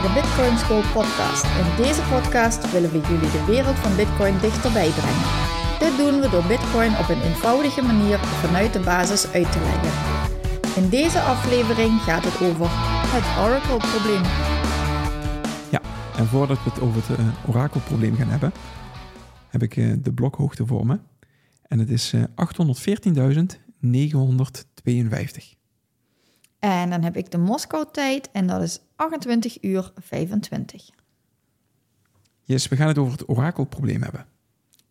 De Bitcoin School podcast. In deze podcast willen we jullie de wereld van Bitcoin dichterbij brengen. Dit doen we door Bitcoin op een eenvoudige manier vanuit de basis uit te leggen. In deze aflevering gaat het over het Oracle-probleem. Ja, en voordat we het over het uh, orakelprobleem gaan hebben, heb ik uh, de blokhoogte voor me. En het is uh, 814.952. En dan heb ik de Moskou-tijd en dat is 28 uur 25. Yes, we gaan het over het orakelprobleem hebben.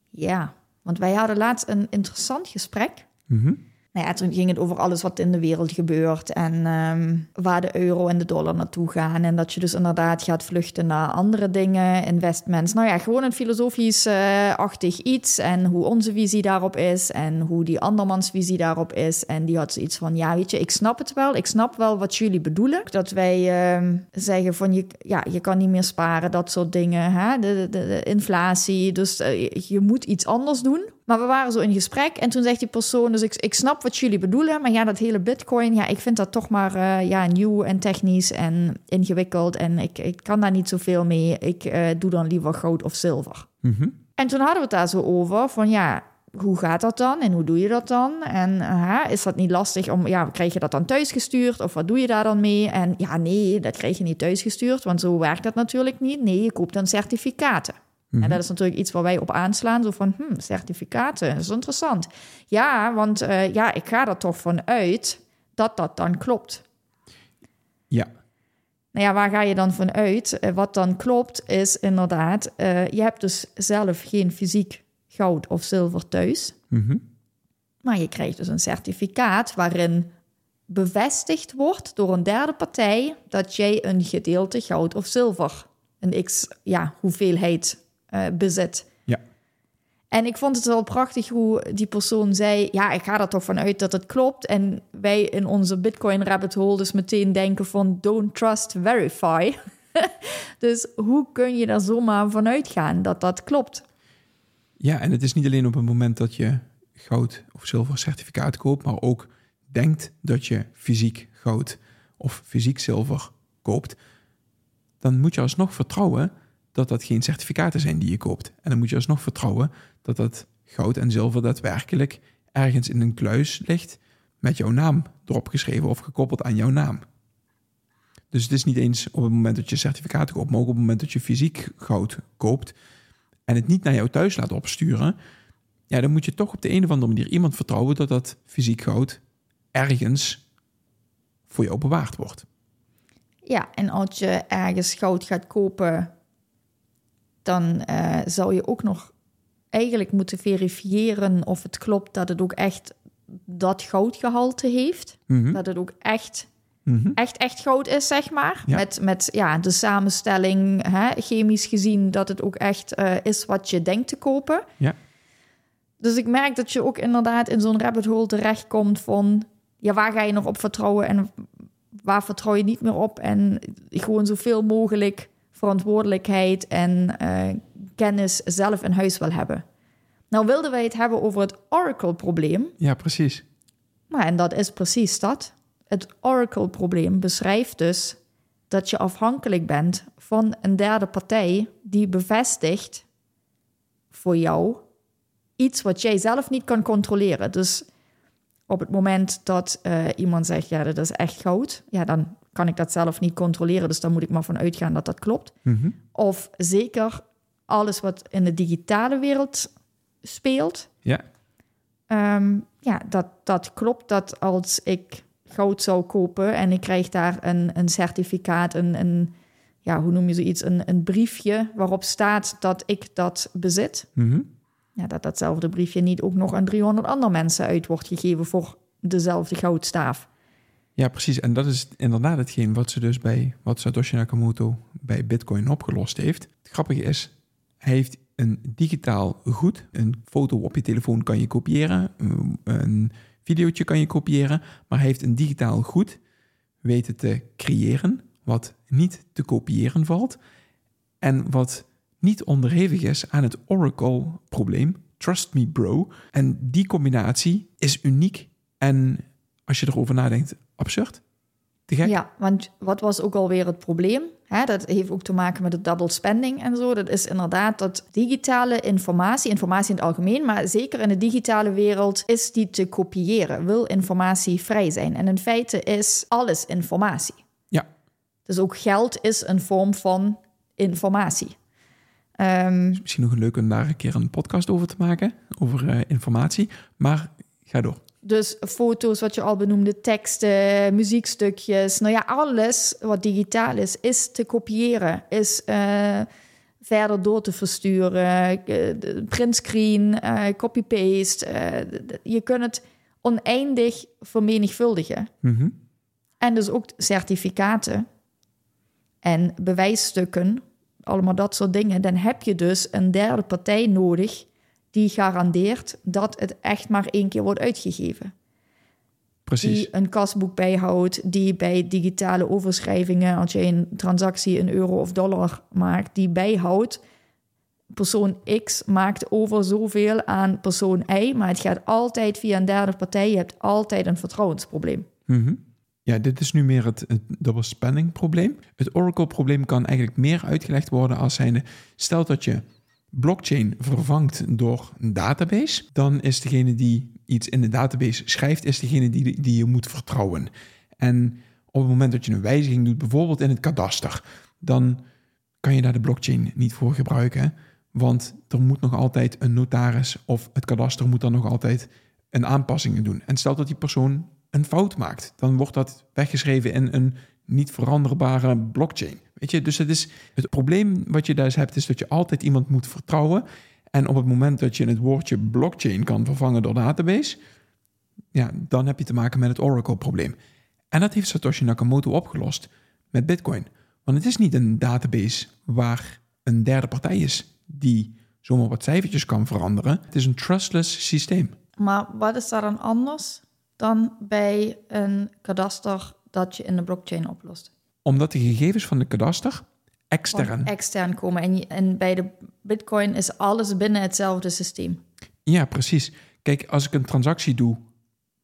Ja, want wij hadden laatst een interessant gesprek. Mm Nou ja, toen ging het over alles wat in de wereld gebeurt en ehm, waar de euro en de dollar naartoe gaan. En dat je dus inderdaad gaat vluchten naar andere dingen, investments. Nou ja, gewoon een filosofisch-achtig iets en hoe onze visie daarop is en hoe die andermans visie daarop is. En die had zoiets van, ja weet je, ik snap het wel. Ik snap wel wat jullie bedoelen. Dat wij ehm, zeggen van, je, ja, je kan niet meer sparen, dat soort dingen. Hè? De, de, inflatie, dus uh, je moet iets anders doen. Maar we waren zo in gesprek en toen zegt die persoon, dus ik, ik snap wat jullie bedoelen, maar ja, dat hele bitcoin, ja, ik vind dat toch maar uh, ja, nieuw en technisch en ingewikkeld en ik, ik kan daar niet zoveel mee. Ik uh, doe dan liever goud of zilver. Mm -hmm. En toen hadden we het daar zo over van ja, hoe gaat dat dan en hoe doe je dat dan? En uh, is dat niet lastig om, ja, krijg je dat dan thuisgestuurd of wat doe je daar dan mee? En ja, nee, dat krijg je niet thuisgestuurd, want zo werkt dat natuurlijk niet. Nee, je koopt dan certificaten. Mm-hmm. En dat is natuurlijk iets waar wij op aanslaan. Zo van, hmm, certificaten, dat is interessant. Ja, want uh, ja, ik ga er toch vanuit dat dat dan klopt. Ja. Nou ja, waar ga je dan vanuit? Uh, wat dan klopt is inderdaad... Uh, je hebt dus zelf geen fysiek goud of zilver thuis. Mm-hmm. Maar je krijgt dus een certificaat waarin bevestigd wordt door een derde partij... dat jij een gedeelte goud of zilver, een x ja, hoeveelheid uh, bezit. Ja. En ik vond het wel prachtig hoe die persoon zei: Ja, ik ga er toch vanuit dat het klopt. En wij in onze Bitcoin rabbit hole dus meteen denken: van don't trust, verify. dus hoe kun je daar zomaar vanuit gaan dat dat klopt? Ja, en het is niet alleen op het moment dat je goud of zilver certificaat koopt, maar ook denkt dat je fysiek goud of fysiek zilver koopt. Dan moet je alsnog vertrouwen dat dat geen certificaten zijn die je koopt. En dan moet je alsnog vertrouwen dat dat goud en zilver daadwerkelijk ergens in een kluis ligt met jouw naam erop geschreven of gekoppeld aan jouw naam. Dus het is niet eens op het moment dat je certificaten koopt, maar ook op het moment dat je fysiek goud koopt en het niet naar jou thuis laat opsturen, ja, dan moet je toch op de een of andere manier iemand vertrouwen dat dat fysiek goud ergens voor jou bewaard wordt. Ja, en als je ergens goud gaat kopen dan uh, zou je ook nog eigenlijk moeten verifiëren of het klopt dat het ook echt dat goudgehalte heeft. Mm-hmm. Dat het ook echt, mm-hmm. echt, echt goud is, zeg maar. Ja. Met, met ja, de samenstelling, hè, chemisch gezien, dat het ook echt uh, is wat je denkt te kopen. Ja. Dus ik merk dat je ook inderdaad in zo'n rabbit hole terechtkomt van... ja, waar ga je nog op vertrouwen en waar vertrouw je niet meer op? En gewoon zoveel mogelijk verantwoordelijkheid en uh, kennis zelf in huis wil hebben. Nou wilden wij het hebben over het Oracle-probleem. Ja, precies. Maar en dat is precies dat. Het Oracle-probleem beschrijft dus dat je afhankelijk bent van een derde partij die bevestigt voor jou iets wat jij zelf niet kan controleren. Dus op het moment dat uh, iemand zegt, ja, dat is echt goud, ja, dan kan ik dat zelf niet controleren. Dus dan moet ik maar van uitgaan dat dat klopt. Mm-hmm. Of zeker alles wat in de digitale wereld speelt. Ja. Um, ja, dat, dat klopt dat als ik goud zou kopen en ik krijg daar een, een certificaat, een, een, ja, hoe noem je zoiets, een, een briefje waarop staat dat ik dat bezit. Mm-hmm. Ja, dat datzelfde briefje niet ook nog aan 300 andere mensen uit wordt gegeven voor dezelfde goudstaaf. Ja, precies. En dat is inderdaad hetgeen wat ze dus bij wat Satoshi Nakamoto bij Bitcoin opgelost heeft. Het grappige is, hij heeft een digitaal goed. Een foto op je telefoon kan je kopiëren, een videootje kan je kopiëren, maar hij heeft een digitaal goed weten te creëren wat niet te kopiëren valt en wat niet onderhevig is aan het Oracle-probleem. Trust me, bro. En die combinatie is uniek en als je erover nadenkt, absurd. Ja, want wat was ook alweer het probleem? Dat heeft ook te maken met de double spending en zo. Dat is inderdaad dat digitale informatie, informatie in het algemeen, maar zeker in de digitale wereld, is die te kopiëren. Wil informatie vrij zijn? En in feite is alles informatie. Ja. Dus ook geld is een vorm van informatie. Um, misschien nog een leuk om daar een keer een podcast over te maken, over uh, informatie. Maar ga door. Dus foto's, wat je al benoemde, teksten, muziekstukjes. Nou ja, alles wat digitaal is, is te kopiëren. Is uh, verder door te versturen. Uh, printscreen, uh, copy-paste. je kunt het oneindig vermenigvuldigen. Mm En dus ook certificaten en bewijsstukken. Allemaal dat soort dingen. Dan heb je dus een derde partij nodig die garandeert dat het echt maar één keer wordt uitgegeven. Precies. Die een kasboek bijhoudt, die bij digitale overschrijvingen, als je een transactie in euro of dollar maakt, die bijhoudt. Persoon X maakt over zoveel aan persoon Y, maar het gaat altijd via een derde partij. Je hebt altijd een vertrouwensprobleem. Mhm. Ja, dit is nu meer het, het double spanning probleem. Het Oracle probleem kan eigenlijk meer uitgelegd worden als zijnde, stel dat je blockchain vervangt door een database, dan is degene die iets in de database schrijft, is degene die, die je moet vertrouwen. En op het moment dat je een wijziging doet, bijvoorbeeld in het kadaster, dan kan je daar de blockchain niet voor gebruiken. Want er moet nog altijd een notaris of het kadaster moet dan nog altijd een aanpassing doen. En stel dat die persoon een fout maakt, dan wordt dat weggeschreven in een niet veranderbare blockchain. Weet je, dus het is het probleem wat je daar hebt, is dat je altijd iemand moet vertrouwen. En op het moment dat je het woordje blockchain kan vervangen door database, ja, dan heb je te maken met het Oracle-probleem. En dat heeft Satoshi Nakamoto opgelost met Bitcoin. Want het is niet een database waar een derde partij is die zomaar wat cijfertjes kan veranderen. Het is een trustless systeem. Maar wat is daar dan anders dan bij een kadaster dat je in de blockchain oplost? Omdat de gegevens van de kadaster extern... extern komen. En, en bij de bitcoin is alles binnen hetzelfde systeem. Ja, precies. Kijk, als ik een transactie doe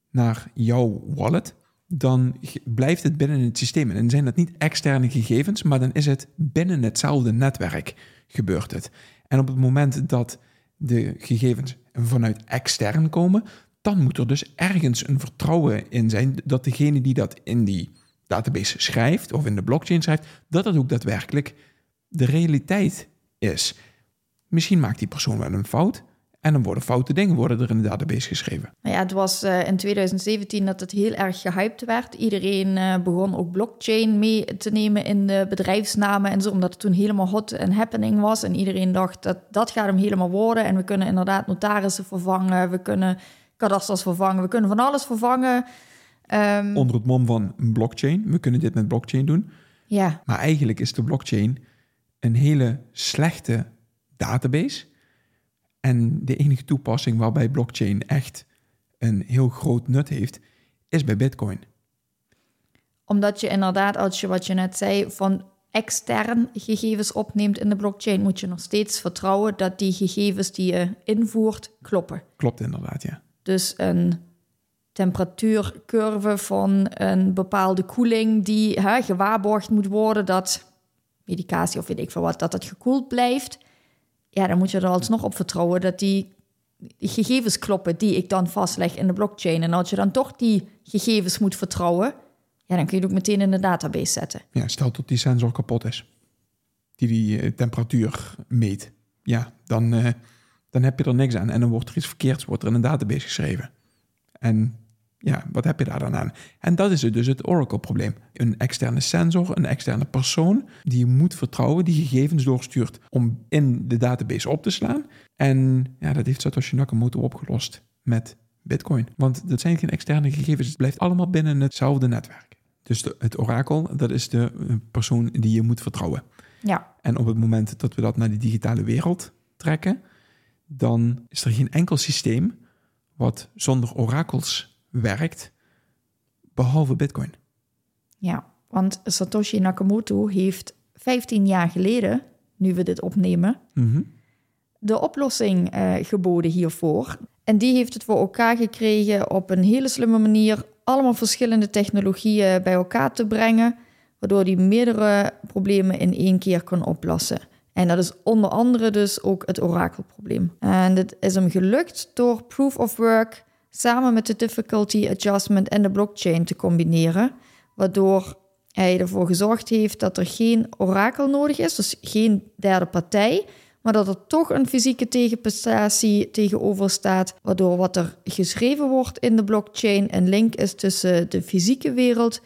naar jouw wallet, dan blijft het binnen het systeem. En dan zijn dat niet externe gegevens, maar dan is het binnen hetzelfde netwerk gebeurt het. En op het moment dat de gegevens vanuit extern komen, dan moet er dus ergens een vertrouwen in zijn dat degene die dat in die database schrijft of in de blockchain schrijft, dat dat ook daadwerkelijk de realiteit is. Misschien maakt die persoon wel een fout en dan worden foute dingen worden er in de database geschreven. Nou ja, het was uh, in 2017 dat het heel erg gehyped werd. Iedereen uh, begon ook blockchain mee te nemen in de bedrijfsnamen en zo, omdat het toen helemaal hot en happening was. En iedereen dacht dat dat gaat hem helemaal worden. En we kunnen inderdaad notarissen vervangen, we kunnen kadasters vervangen, we kunnen van alles vervangen. Um, Onder het mom van blockchain. We kunnen dit met blockchain doen. Ja. Maar eigenlijk is de blockchain een hele slechte database. En de enige toepassing waarbij blockchain echt een heel groot nut heeft, is bij Bitcoin. Omdat je inderdaad, als je wat je net zei, van extern gegevens opneemt in de blockchain, moet je nog steeds vertrouwen dat die gegevens die je invoert kloppen. Klopt inderdaad, ja. Dus een temperatuurcurve van een bepaalde koeling die hè, gewaarborgd moet worden dat medicatie of weet ik veel wat, dat het gekoeld blijft. Ja, dan moet je er alsnog op vertrouwen dat die gegevens kloppen die ik dan vastleg in de blockchain. En als je dan toch die gegevens moet vertrouwen, ja, dan kun je het ook meteen in de database zetten. Ja, stel dat die sensor kapot is, die die eh, temperatuur meet. Ja, dan, uh, dan heb je er niks aan en dan wordt er iets verkeerds wordt er in een database geschreven. En ja, wat heb je daar dan aan? En dat is het dus het Oracle-probleem. Een externe sensor, een externe persoon die je moet vertrouwen, die gegevens doorstuurt om in de database op te slaan. En ja, dat heeft Satoshi Nakamoto opgelost met Bitcoin. Want dat zijn geen externe gegevens, het blijft allemaal binnen hetzelfde netwerk. Dus de, het orakel, dat is de eh, persoon die je moet vertrouwen. Ja. En op het moment dat we dat naar de digitale wereld trekken, dan is er geen enkel systeem wat zonder orakels werkt, behalve Bitcoin. Ja, want Satoshi Nakamoto heeft 15 jaar geleden, nu we dit opnemen, Mhm. de oplossing eh, geboden hiervoor. En die heeft het voor elkaar gekregen op een hele slimme manier allemaal verschillende technologieën bij elkaar te brengen, waardoor die meerdere problemen in één keer kan oplossen. En dat is onder andere dus ook het orakelprobleem. En dit is hem gelukt door proof of work samen met de difficulty adjustment en de blockchain te combineren, waardoor hij ervoor gezorgd heeft dat er geen orakel nodig is, dus geen derde partij, maar dat er toch een fysieke tegenprestatie tegenover staat, waardoor wat er geschreven wordt in de blockchain een link is tussen de fysieke wereld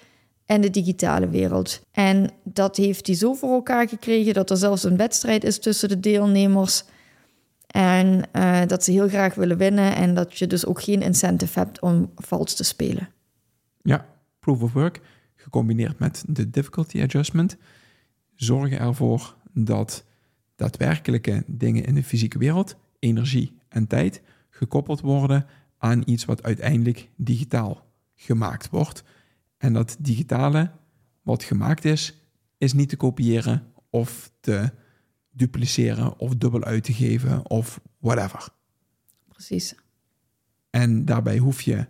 en de digitale wereld. En dat heeft hij zo voor elkaar gekregen dat er zelfs een wedstrijd is tussen de deelnemers. En eh, dat ze heel graag willen winnen en dat je dus ook geen incentive hebt om vals te spelen. Ja, proof of work gecombineerd met de difficulty adjustment zorgen ervoor dat daadwerkelijke dingen in de fysieke wereld, energie en tijd, gekoppeld worden aan iets wat uiteindelijk digitaal gemaakt wordt. En dat digitale wat gemaakt is, is niet te kopiëren of te dupliceren of dubbel uit te geven of whatever. Precies. En daarbij hoef je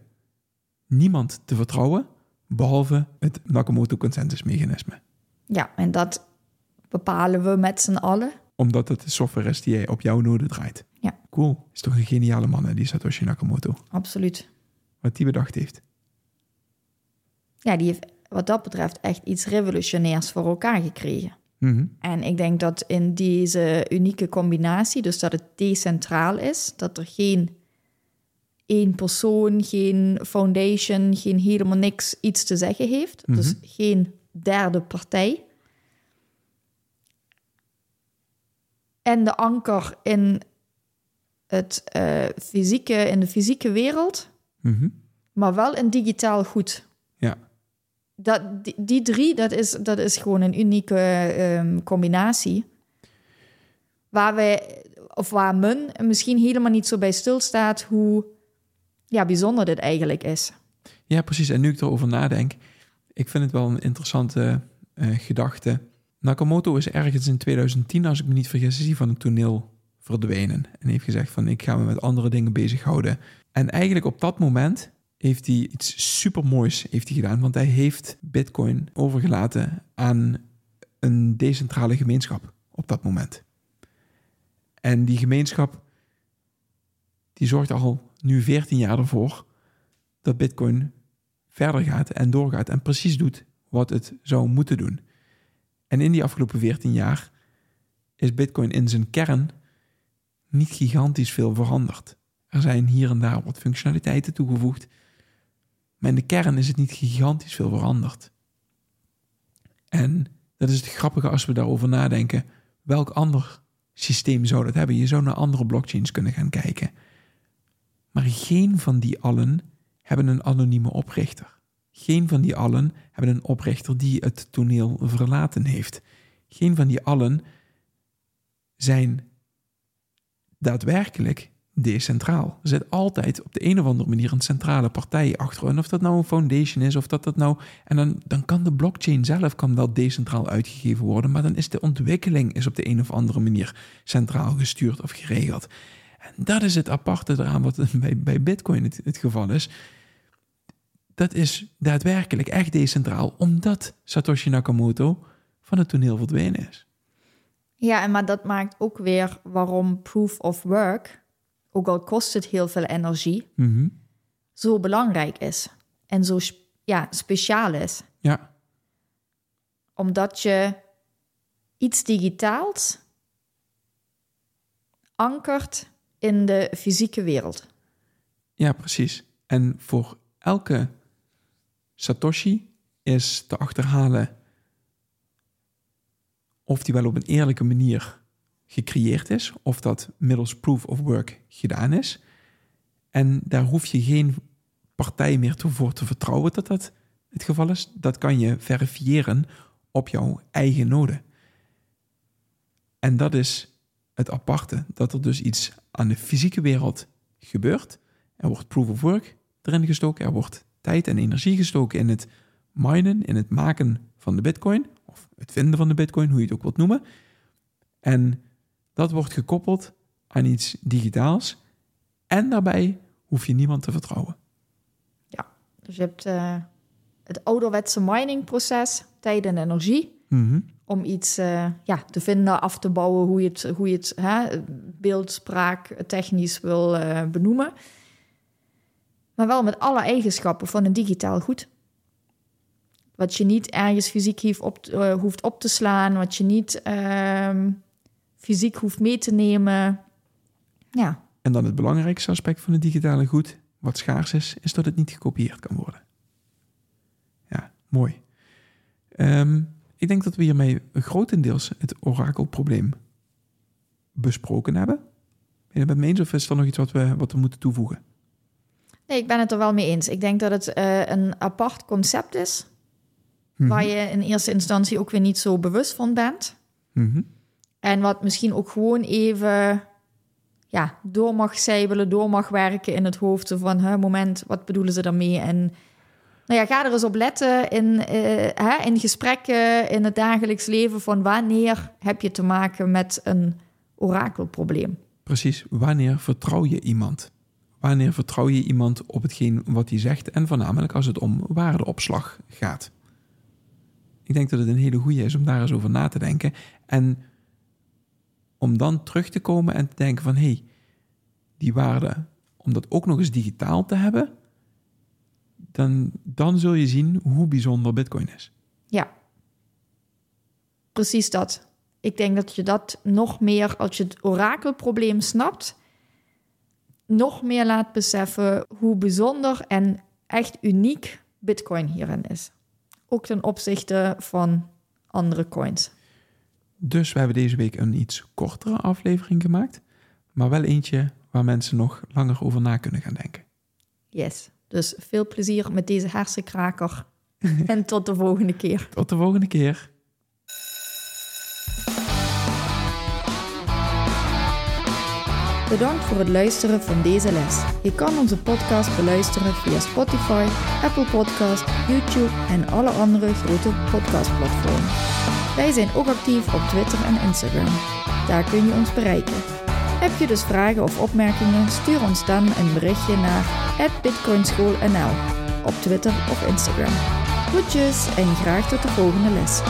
niemand te vertrouwen, behalve het Nakamoto consensusmechanisme. Ja, en dat bepalen we met z'n allen. Omdat het de software is die jij op jouw node draait. Ja. Cool. Is toch een geniale man, hè, die Satoshi Nakamoto. Absoluut. Wat die bedacht heeft. Ja, die heeft wat dat betreft echt iets revolutionairs voor elkaar gekregen. Mhm. En ik denk dat in deze unieke combinatie, dus dat het decentraal is, dat er geen één persoon, geen foundation, geen helemaal niks iets te zeggen heeft, dus geen derde partij. En de anker in, het, eh, fysieke, in de fysieke wereld, Mhm. maar wel in digitaal goed Ja. Dat, die, die drie, dat is, dat is gewoon een unieke ehm, combinatie. Waar wij, of waar men misschien helemaal niet zo bij stilstaat hoe ja, bijzonder dit eigenlijk is. ja, precies. En nu ik erover nadenk, ik vind het wel een interessante eh, gedachte. Nakamoto is ergens in 2010, als ik me niet vergis, van het toneel verdwenen. En heeft gezegd van, ik ga me met andere dingen bezighouden. En eigenlijk op dat moment heeft hij iets supermoois heeft hij gedaan. Want hij heeft Bitcoin overgelaten aan een decentrale gemeenschap op dat moment. En die gemeenschap die zorgt al nu 14 jaar ervoor dat Bitcoin verder gaat en doorgaat en precies doet wat het zou moeten doen. En in die afgelopen 14 jaar is Bitcoin in zijn kern niet gigantisch veel veranderd. Er zijn hier en daar wat functionaliteiten toegevoegd, maar in de kern is het niet gigantisch veel veranderd. En dat is het grappige als we daarover nadenken. Welk ander systeem zou dat hebben? Je zou naar andere blockchains kunnen gaan kijken. Maar geen van die allen hebben een anonieme oprichter. Geen van die allen hebben een oprichter die het toneel verlaten heeft. Geen van die allen zijn daadwerkelijk decentraal. Er zit altijd op de een of andere manier een centrale partij achter. En of dat nou een foundation is, of dat dat nou... En dan, dan kan de blockchain zelf kan wel decentraal uitgegeven worden, maar dan is de ontwikkeling is op de een of andere manier centraal gestuurd of geregeld. En dat is het aparte eraan wat bij, bij Bitcoin het, het geval is. Dat is daadwerkelijk echt decentraal, omdat Satoshi Nakamoto van het toneel verdwenen is. Ja, en maar dat maakt ook weer waarom proof of work, ook al kost het heel veel energie, Mhm. zo belangrijk is. En zo ja, speciaal is. Ja, Omdat je iets digitaals ankert in de fysieke wereld. ja, precies. En voor elke Satoshi is te achterhalen of die wel op een eerlijke manier gecreëerd is, of dat middels proof of work gedaan is. En daar hoef je geen partij meer toe voor te vertrouwen dat dat het geval is. Dat kan je verifiëren op jouw eigen node. En dat is het aparte, dat er dus iets aan de fysieke wereld gebeurt. Er wordt proof of work erin gestoken, er wordt tijd en energie gestoken in het minen, in het maken van de bitcoin, of het vinden van de bitcoin, hoe je het ook wilt noemen. En dat wordt gekoppeld aan iets digitaals. En daarbij hoef je niemand te vertrouwen. Ja, dus je hebt uh, het ouderwetse miningproces, tijd en energie. Mhm. Om iets uh, ja, te vinden, af te bouwen, hoe je het, hoe je het hè, beeldspraak technisch wil uh, benoemen. Maar wel met alle eigenschappen van een digitaal goed. Wat je niet ergens fysiek op, hoeft op te slaan, wat je niet ehm, fysiek hoeft mee te nemen. Ja. En dan het belangrijkste aspect van het digitale goed, wat schaars is, is dat het niet gekopieerd kan worden. Ja, mooi. Um, ik denk dat we hiermee grotendeels het orakelprobleem besproken hebben. Ben je het met me eens of is er nog iets wat we, wat we moeten toevoegen? Nee, ik ben het er wel mee eens. Ik denk dat het uh, een apart concept is, mm -hmm. waar je in eerste instantie ook weer niet zo bewust van bent. Mm -hmm. En wat misschien ook gewoon even ja, door mag zijbelen, door mag werken in het hoofd. Van, hè, moment, wat bedoelen ze daarmee? En nou ja, ga er eens op letten in, uh, hè, in gesprekken, in het dagelijks leven... van wanneer heb je te maken met een orakelprobleem? Precies, wanneer vertrouw je iemand? Wanneer vertrouw je iemand op hetgeen wat hij zegt... en voornamelijk als het om waardeopslag gaat? Ik denk dat het een hele goede is om daar eens over na te denken... en om dan terug te komen en te denken van... hé, hey, die waarde, om dat ook nog eens digitaal te hebben... Dan, dan zul je zien hoe bijzonder bitcoin is. Ja, precies dat. Ik denk dat je dat nog meer, als je het orakelprobleem snapt... nog meer laat beseffen hoe bijzonder en echt uniek bitcoin hierin is. Ook ten opzichte van andere coins. Dus we hebben deze week een iets kortere aflevering gemaakt, maar wel eentje waar mensen nog langer over na kunnen gaan denken. Yes, dus veel plezier met deze hersenkraker en tot de volgende keer. Tot de volgende keer. Bedankt voor het luisteren van deze les. Je kan onze podcast beluisteren via Spotify, Apple Podcast, YouTube en alle andere grote podcastplatforms. Wij zijn ook actief op Twitter en Instagram. Daar kun je ons bereiken. Heb je dus vragen of opmerkingen? Stuur ons dan een berichtje naar bitcoinschoolnl op Twitter of Instagram. Groetjes en graag tot de volgende les.